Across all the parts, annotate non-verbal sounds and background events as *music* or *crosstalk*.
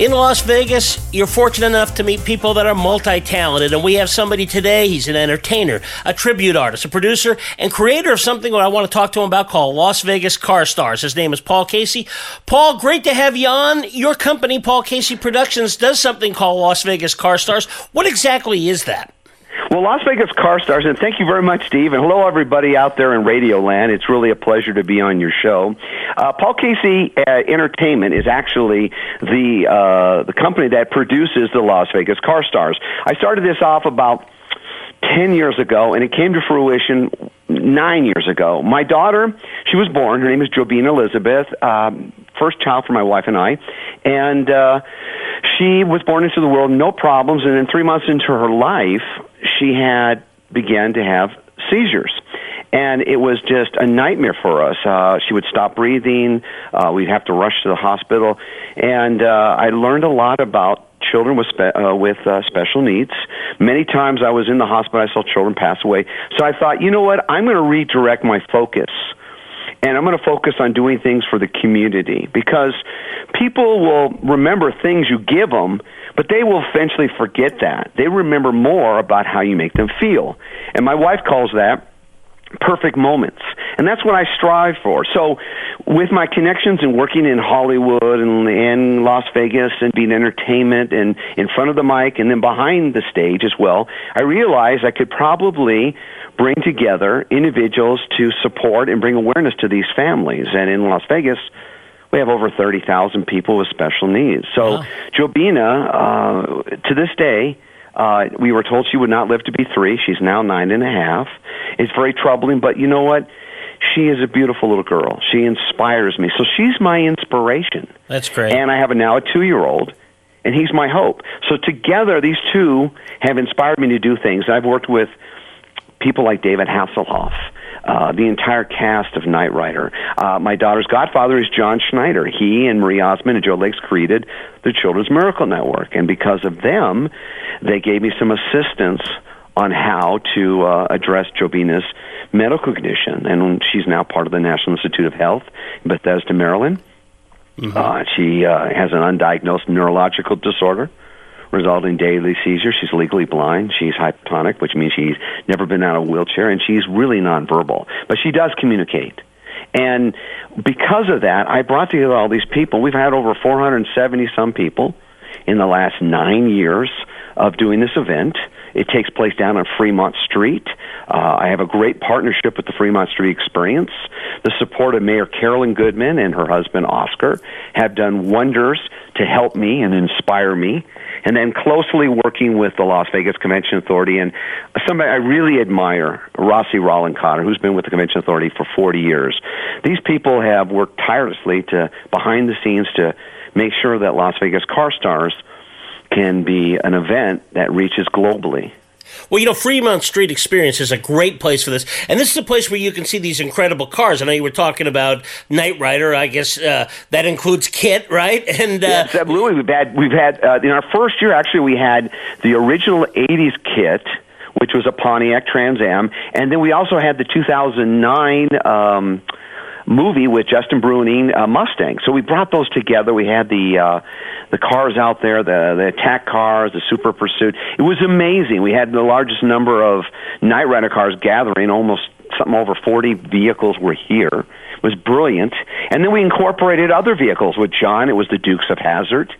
In Las Vegas, you're fortunate enough to meet people that are multi talented, and we have somebody today. He's an entertainer, a tribute artist, a producer, and creator of something that I want to talk to him about called Las Vegas Car Stars. His name is Paul Casey. Paul, great to have you on. Your company, Paul Casey Productions, does something called Las Vegas Car Stars. What exactly is that? Well, Las Vegas Car Stars, and thank you very much, Steve, and hello everybody out there in Radio Land. It's really a pleasure to be on your show. Uh, Paul Casey uh, Entertainment is actually the uh, the company that produces the Las Vegas Car Stars. I started this off about 10 years ago, and it came to fruition nine years ago. My daughter, she was born. Her name is Jobina Elizabeth, um, first child for my wife and I. And uh, she was born into the world, no problems. And then three months into her life, she had began to have seizures and it was just a nightmare for us. Uh, she would stop breathing. Uh, we'd have to rush to the hospital, and uh, I learned a lot about children with spe- uh, with uh, special needs. Many times I was in the hospital, I saw children pass away. So I thought, you know what? I'm going to redirect my focus. And I'm going to focus on doing things for the community because people will remember things you give them, but they will eventually forget that. They remember more about how you make them feel. And my wife calls that perfect moments. And that's what I strive for. So, with my connections and working in Hollywood and, in Las Vegas and being entertainment and in front of the mic and then behind the stage as well, I realized I could probably bring together individuals to support and bring awareness to these families. And in Las Vegas, we have over 30,000 people with special needs. So, wow. Jobina, uh, to this day, uh, we were told she would not live to be three. She's now nine and a half. It's very troubling, but you know what? She is a beautiful little girl. She inspires me. So she's my inspiration. That's great. And I have a, now a two year old, and he's my hope. So together, these two have inspired me to do things. I've worked with people like David Hasselhoff uh, the entire cast of Knight Rider. Uh, my daughter's godfather is John Schneider. He and Marie Osmond and Joe Lakes created the Children's Miracle Network, and because of them, they gave me some assistance on how to uh, address Jobina's medical condition, and she's now part of the National Institute of Health in Bethesda, Maryland. Mm-hmm. Uh, she uh, has an undiagnosed neurological disorder resulting daily seizure. She's legally blind. She's hypotonic, which means she's never been out of a wheelchair, and she's really nonverbal. But she does communicate. And because of that, I brought together all these people. We've had over 470 some people in the last nine years of doing this event. It takes place down on Fremont Street. Uh, I have a great partnership with the Fremont Street Experience. The support of Mayor Carolyn Goodman and her husband Oscar have done wonders to help me and inspire me and then closely working with the Las Vegas Convention Authority and somebody I really admire, Rossi Ralenkotter, who's been with the Convention Authority for 40 years. These people have worked tirelessly to behind the scenes to make sure that Las Vegas Car Stars can be an event that reaches globally. Well, you know, Fremont Street Experience is a great place for this, and this is a place where you can see these incredible cars. I know you were talking about Knight Rider. I guess uh, that includes KITT, right? *laughs* And uh, yes, absolutely. We've had we've had uh, in our first year actually we had the original '80s KITT. which was a Pontiac Trans Am, and then we also had the 2009 um, movie with Justin Bruening uh, Mustang. So we brought those together. We had the uh, the cars out there, the the attack cars, the Super Pursuit. It was amazing. We had the largest number of Knight Rider cars gathering. Almost something over 40 vehicles were here. It was brilliant. And then we incorporated other vehicles with John. It was the Dukes of Hazzard. Uh,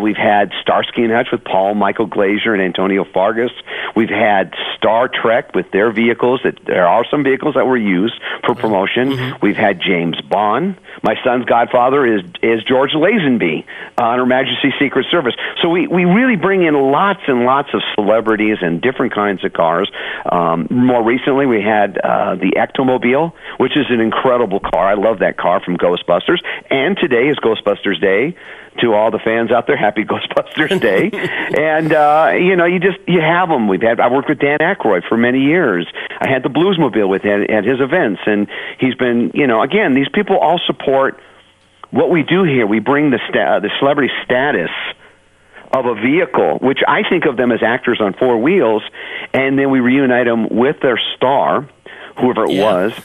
we've had Starsky and Hutch with Paul Michael Glaser and Antonio Fargas. We've had Star Trek with their vehicles. That there are some vehicles that were used for promotion. Mm-hmm. We've had James Bond. My son's godfather is is George Lazenby on Her Majesty's Secret Service. So we we really bring in lots and lots of celebrities and different kinds of cars. Um, more recently, we had uh, the Ectomobile, which is an incredible car. I love that car from Ghostbusters. And today is Ghostbusters Day. To all the fans out there, happy Ghostbusters *laughs* Day! and uh, you know, you just you have them. We've had I worked with Dan Aykroyd for many years. I had the Bluesmobile with him at his events, and he's been you know again these people all support what we do here. We bring the sta- the celebrity status of a vehicle, which I think of them as actors on four wheels, and then we reunite them with their star, whoever it Yeah. was.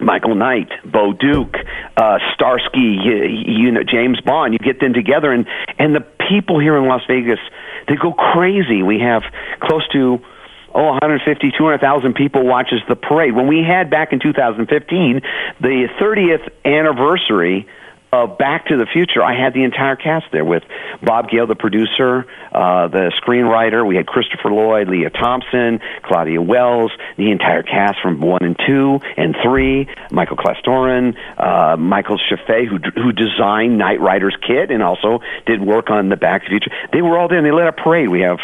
Michael Knight, Bo Duke, uh, Starsky, you, you know James Bond. You get them together, and and the people here in Las Vegas, they go crazy. We have close to oh 150 200,000 people watches the parade. When we had back in 2015 the 30th anniversary of Back to the Future, I had the entire cast there with Bob Gale, the producer, uh, the screenwriter. We had Christopher Lloyd, Lea Thompson, Claudia Wells, the entire cast from one and two and three. Michael Klastorin, uh, Michael Scheffe, who who designed Knight Rider's KITT and also did work on the Back to the Future. They were all there. and They led a parade. We have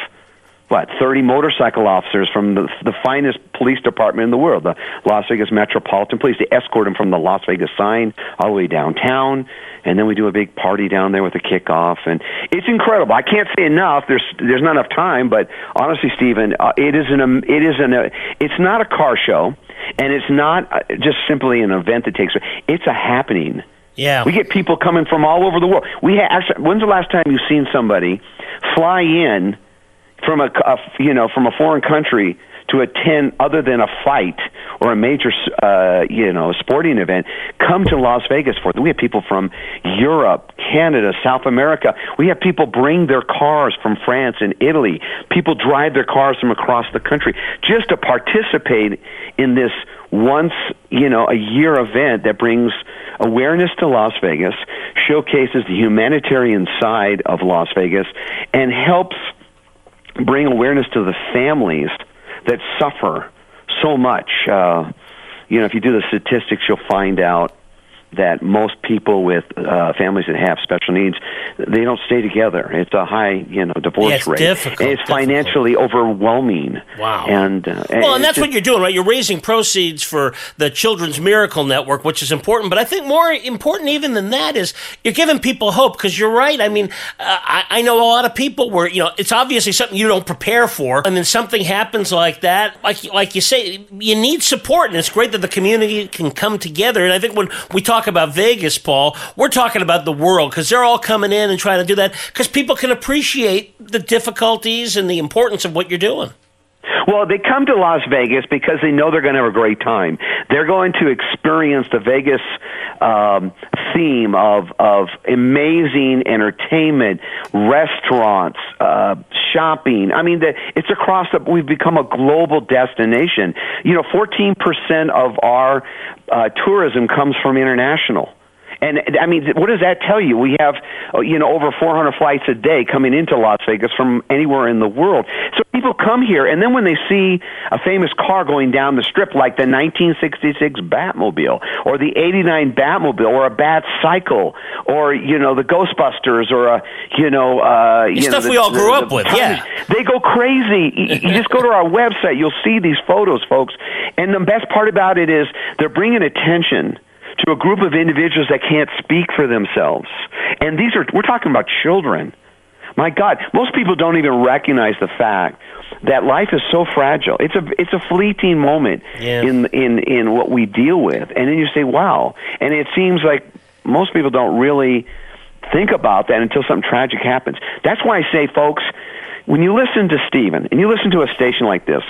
what 30 motorcycle officers from the, the finest police department in the world, the Las Vegas Metropolitan Police. They escort them from the Las Vegas sign all the way downtown, and then we do a big party down there with a kickoff, and it's incredible. I can't say enough. There's there's not enough time, but honestly, Stephen, uh, it is an um, it is an uh, it's not a car show, and it's not uh, just simply an event that takes. It's a happening. Yeah. We get people coming from all over the world. We ha- actually, when's the last time you've seen somebody fly in from a, a you know from a foreign country to attend other than a fight or a major uh, you know sporting event come to Las Vegas for. It. We have people from Europe, Canada, South America. We have people bring their cars from France and Italy. People drive their cars from across the country just to participate in this once you know a year event that brings awareness to Las Vegas, showcases the humanitarian side of Las Vegas, and helps bring awareness to the families that suffer so much. Uh, you know, if you do the statistics, you'll find out that most people with uh, families that have special needs, they don't stay together. It's a high, you know, divorce Yeah, it's rate. difficult, And it's difficult. financially overwhelming. Wow. And uh, Well, and that's just- what you're doing, right? You're raising proceeds for the Children's Miracle Network, which is important. But I think more important even than that is you're giving people hope because you're right. I mean, uh, I, I know a lot of people where you know it's obviously something you don't prepare for, and then something happens like that. Like like you say, you need support, and it's great that the community can come together. And I think when we talk about Vegas, Paul, we're talking about the world because they're all coming in and trying to do that because people can appreciate the difficulties and the importance of what you're doing. Well, they come to Las Vegas because they know they're going to have a great time. They're going to experience the Vegas um, theme of of amazing entertainment, restaurants, uh, shopping. I mean, the, it's across the. We've become a global destination. You know, fourteen percent of our uh, tourism comes from international. And I mean, what does that tell you? We have, uh, you know, over 400 flights a day coming into Las Vegas from anywhere in the world. So people come here, and then when they see a famous car going down the strip, like the 1966 Batmobile, or the 89 Batmobile, or a Bat Cycle, or you know, the Ghostbusters, or a, you know, uh, you know, stuff the- we all grew the- up the with, yeah. They go crazy. You just go to our website, you'll see these photos, folks. And the best part about it is they're bringing attention to a group of individuals that can't speak for themselves. And these are, we're talking about children. My God, most people don't even recognize the fact that life is so fragile. It's a it's a fleeting moment Yeah. in in in what we deal with, and then you say, "Wow!" And it seems like most people don't really think about that until something tragic happens. That's why I say, folks, when you listen to Stephen and you listen to a station like this,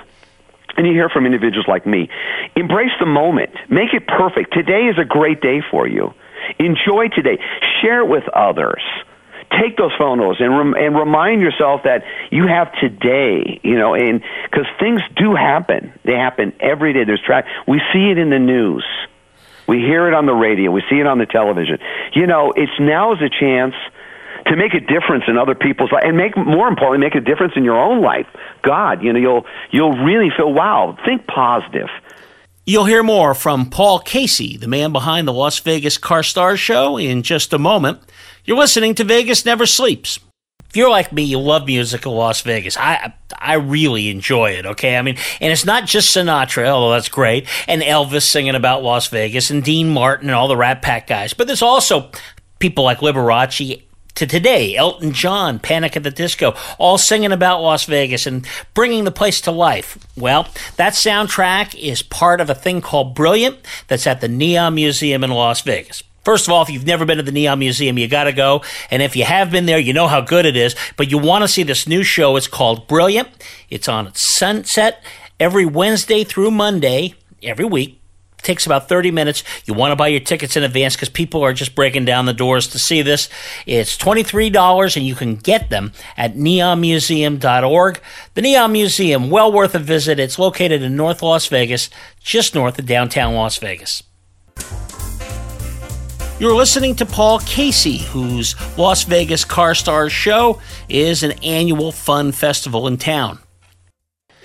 and you hear from individuals like me, embrace the moment. Make it perfect. Today is a great day for you. Enjoy today. Share it with others. Take those photos and rem- and remind yourself that you have today. You know, and because things do happen, they happen every day. There's tra- we see it in the news. We hear it on the radio. We see it on the television. You know, it's now is a chance to make a difference in other people's life, and make more importantly, make a difference in your own life. God, you know, you'll you'll really feel wow. Think positive. You'll hear more from Paul Casey, the man behind the Las Vegas Car Star show, in just a moment. You're listening to Vegas Never Sleeps. If you're like me, you love music in Las Vegas. I I really enjoy it. Okay, I mean, and it's not just Sinatra, although that's great, and Elvis singing about Las Vegas, and Dean Martin and all the Rat Pack guys. But there's also people like Liberace to today, Elton John, Panic at the Disco, all singing about Las Vegas and bringing the place to life. Well, that soundtrack is part of a thing called Brilliant that's at the Neon Museum in Las Vegas. First of all, if you've never been to the Neon Museum, you got to go. And if you have been there, you know how good it is. But you want to see this new show. It's called Brilliant. It's on at sunset every Wednesday through Monday every week. Takes about 30 minutes. You want to buy your tickets in advance because people are just breaking down the doors to see this. It's $23 and you can get them at neonmuseum.org. The Neon Museum, well worth a visit. It's located in North Las Vegas, just north of downtown Las Vegas. You're listening to Paul Casey, whose Las Vegas Car Stars show is an annual fun festival in town.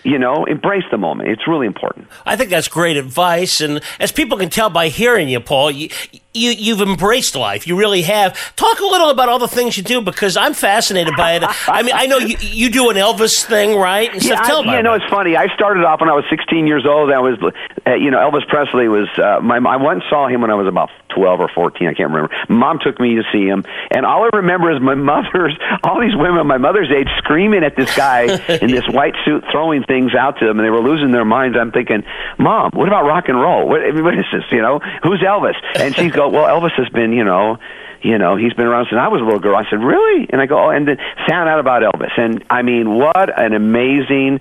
You know, embrace the moment. It's really important. I think that's great advice. And as people can tell by hearing you, Paul, you, you, you've embraced life. You really have. Talk a little about all the things you do because I'm fascinated by it. I mean, I know you, you do an Elvis thing, right? And yeah, stuff. Tell I, about you it. know, it's funny. I started off when I was 16 years old. I was, uh, you know, Elvis Presley was. Uh, my I once saw him when I was about 12 or 14. I can't remember. Mom took me to see him, and all I remember is my *laughs* mother's, all these women my mother's age, screaming at this guy in this *laughs* white suit, throwing things out to them, and they were losing their minds. I'm thinking, Mom, what about rock and roll? What, what is this? You know, who's Elvis? And she's go, Well, Elvis has been, you know you know, he's been around since I was a little girl. I said, really? And I go, oh, and then found out about Elvis. And I mean, what an amazing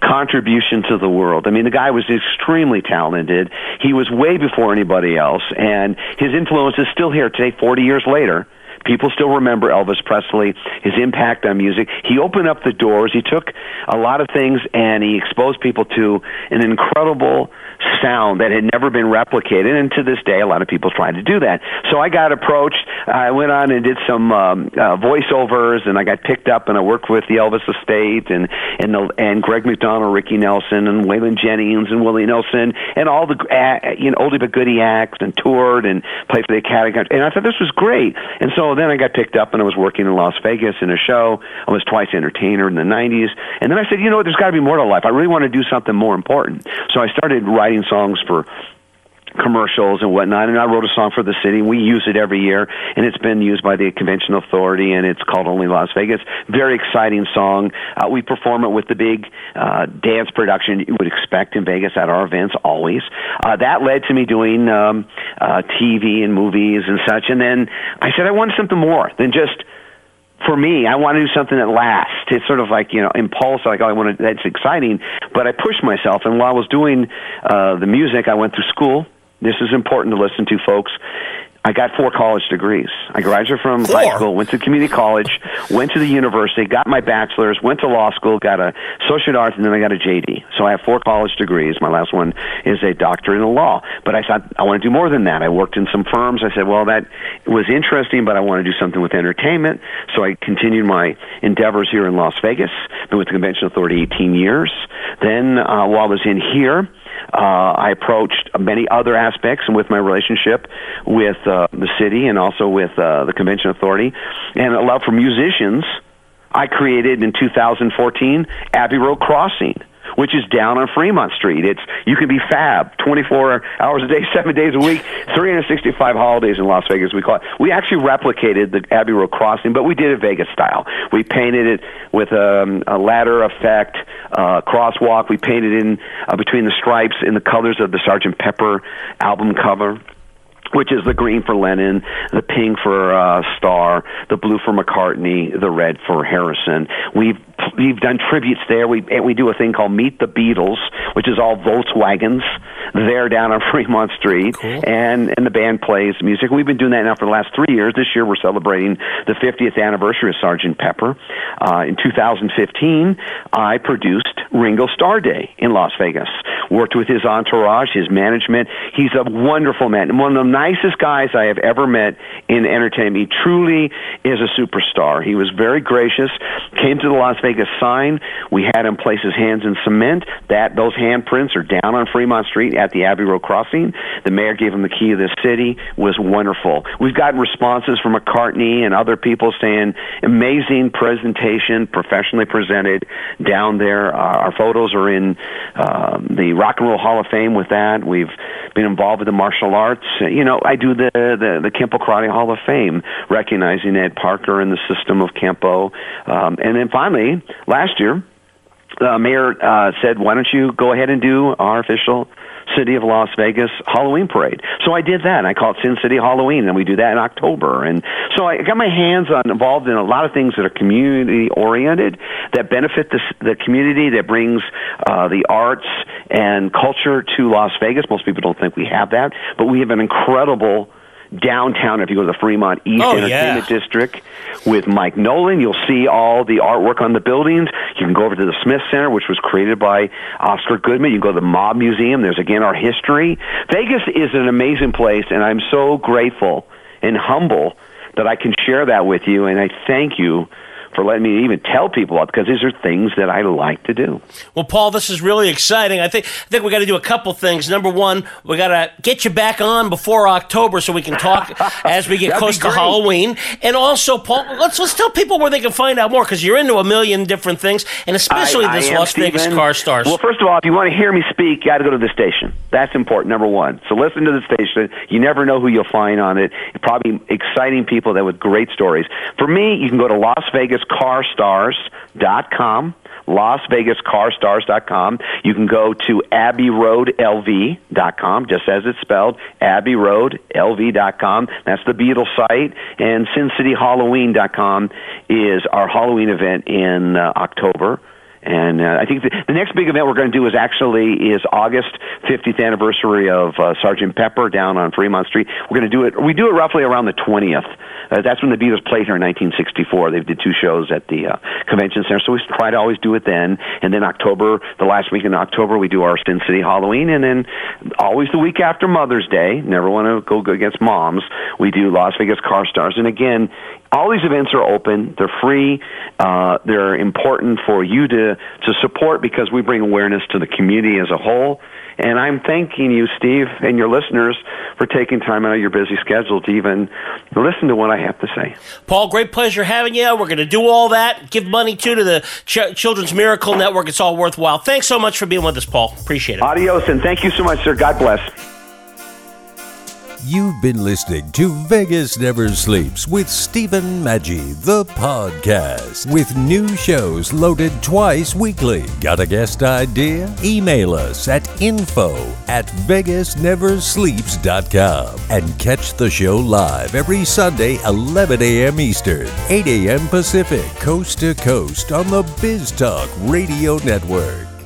contribution to the world. I mean, the guy was extremely talented. He was way before anybody else, and his influence is still here today, 40 years later. People still remember Elvis Presley, his impact on music. He opened up the doors. He took a lot of things and he exposed people to an incredible sound that had never been replicated. And to this day, a lot of people try to do that. So I got approached. I went on and did some um, uh, voiceovers, and I got picked up, and I worked with the Elvis Estate and and the, and Greg McDonald, Ricky Nelson, and Waylon Jennings, and Willie Nelson, and all the uh, you know oldie but goodie acts, and toured and played for the Academy. And I thought this was great. And so then I got picked up, and I was working in Las Vegas in a show. I was twice entertainer in the '90s, and then I said, you know, what, there's got to be more to life. I really want to do something more important. So I started writing songs for commercials and whatnot. And I wrote a song for the city. We use it every year, and it's been used by the Convention Authority, and it's called Only Las Vegas. Very exciting song. Uh, we perform it with the big uh, dance production you would expect in Vegas at our events always. Uh, that led to me doing um, uh, TV and movies and such. And then I said I wanted something more than just for me, I want to do something that lasts. It's sort of like you know impulse, like oh, I want to. That's exciting, but I pushed myself. And while I was doing uh, the music, I went through school. This is important to listen to, folks. I got four college degrees. I graduated from Four? high school, went to community college, went to the university, got my bachelor's, went to law school, got a associate arts, and then I got a JD. So I have four college degrees. My last one is a doctorate in law. But I thought I want to do more than that. I worked in some firms. I said, well, that was interesting, but I want to do something with entertainment. So I continued my endeavors here in Las Vegas. Been with the Convention Authority 18 years. Then uh, while I was in here, uh, I approached many other aspects and with my relationship with uh, the city and also with uh, the convention authority and a love for musicians. I created in 2014 Abbey Road Crossing, which is down on Fremont Street. It's you can be fab 24 hours a day, *laughs* seven days a week, 365 holidays in Las Vegas. We call it. We actually replicated the Abbey Road Crossing, but we did it Vegas style. We painted it with um, a ladder effect, uh, crosswalk. We painted in uh, between the stripes in the colors of the Sergeant Pepper album cover which is the green for Lennon, the pink for uh, Starr, the blue for McCartney, the red for Harrison. We've we've done tributes there. We we do a thing called Meet the Beatles, which is all Volkswagens there down on *laughs* Fremont Street, and and the band plays music. We've been doing that now for the last three years. This year we're celebrating the 50th anniversary of Sergeant Pepper. Uh, in 2015, I produced Ringo Starr Day in Las Vegas. Worked with his entourage, his management. He's a wonderful man, one of the nicest guys I have ever met in entertainment. He truly is a superstar. He was very gracious. Came to the Las Vegas sign. We had him place his hands in cement. That those handprints are down on Fremont Street at the Abbey Road crossing. The mayor gave him the key of the city. Was wonderful. We've gotten responses from McCartney and other people saying amazing presentation, professionally presented down there. Uh, our photos are in uh, the Rock and Roll Hall of Fame with that. We've been involved with the martial arts. You know, I do the the, the Kempo Karate Hall of Fame, recognizing Ed Parker and the system of Kempo. Um, and then finally, last year, the mayor uh, said, "Why don't you go ahead and do our official City of Las Vegas Halloween parade?" So I did that. And I call it Sin City Halloween, and we do that in October. And so I got my hands on involved in a lot of things that are community oriented, that benefit the the community, that brings uh, the arts and culture to Las Vegas. Most people don't think we have that, but we have an incredible downtown if you go to the Fremont East Oh, Entertainment yeah. District with Mike Nolan. You'll see all the artwork on the buildings. You can go over to the Smith Center, which was created by Oscar Goodman. You can go to the Mob Museum. There's again our history. Vegas is an amazing place, and I'm so grateful and humble that I can share that with you. And I thank you for letting me even tell people about because these are things that I like to do. Well, Paul, this is really exciting. I think I think we got to do a couple things. Number one, we got to get you back on before October so we can talk *laughs* as we get close to. Halloween. And also, Paul, let's let's tell people where they can find out more because you're into a million different things, and especially I- I this am, Las Vegas Car Stars. Well, first of all, if you want to hear me speak, you got to go to the station. That's important, number one. So listen to the station. You never know who you'll find on it. Probably exciting people that with great stories. For me, you can go to LasVegasCarStars.com. LasVegasCarStars.com. You can go to AbbeyRoadLV.com, just as it's spelled, AbbeyRoadLV.com. That's the Beatles site. And SinCityHalloween.com is our Halloween event in uh, October. And uh, I think the, the next big event we're going to do is actually is August 50th anniversary of uh, Sergeant Pepper down on Fremont Street. We're going to do it. We do it roughly around the 20th. Uh, that's when the Beatles played here in 1964. They did two shows at the uh, convention center, so we try to always do it then. And then October, the last week in October, we do our Sin City Halloween, and then always the week after Mother's Day. Never want to go against moms. We do Las Vegas Car Stars, and again, all these events are open. They're free. Uh, they're important for you to to support because we bring awareness to the community as a whole. And I'm thanking you, Steve, and your listeners for taking time out of your busy schedule to even listen to what I have to say. Paul, great pleasure having you. We're going to do all that. Give money too to the Ch- Children's Miracle Network. It's all worthwhile. Thanks so much for being with us, Paul. Appreciate it. Adios, and thank you so much, sir. God bless. You've been listening to Vegas Never Sleeps with Stephen Maggi, the podcast, with new shows loaded twice weekly. Got a guest idea? Email us at info at vegasneversleeps.com and catch the show live every Sunday, 11 a.m. Eastern, 8 a.m. Pacific, coast to coast on the Biz Talk Radio Network.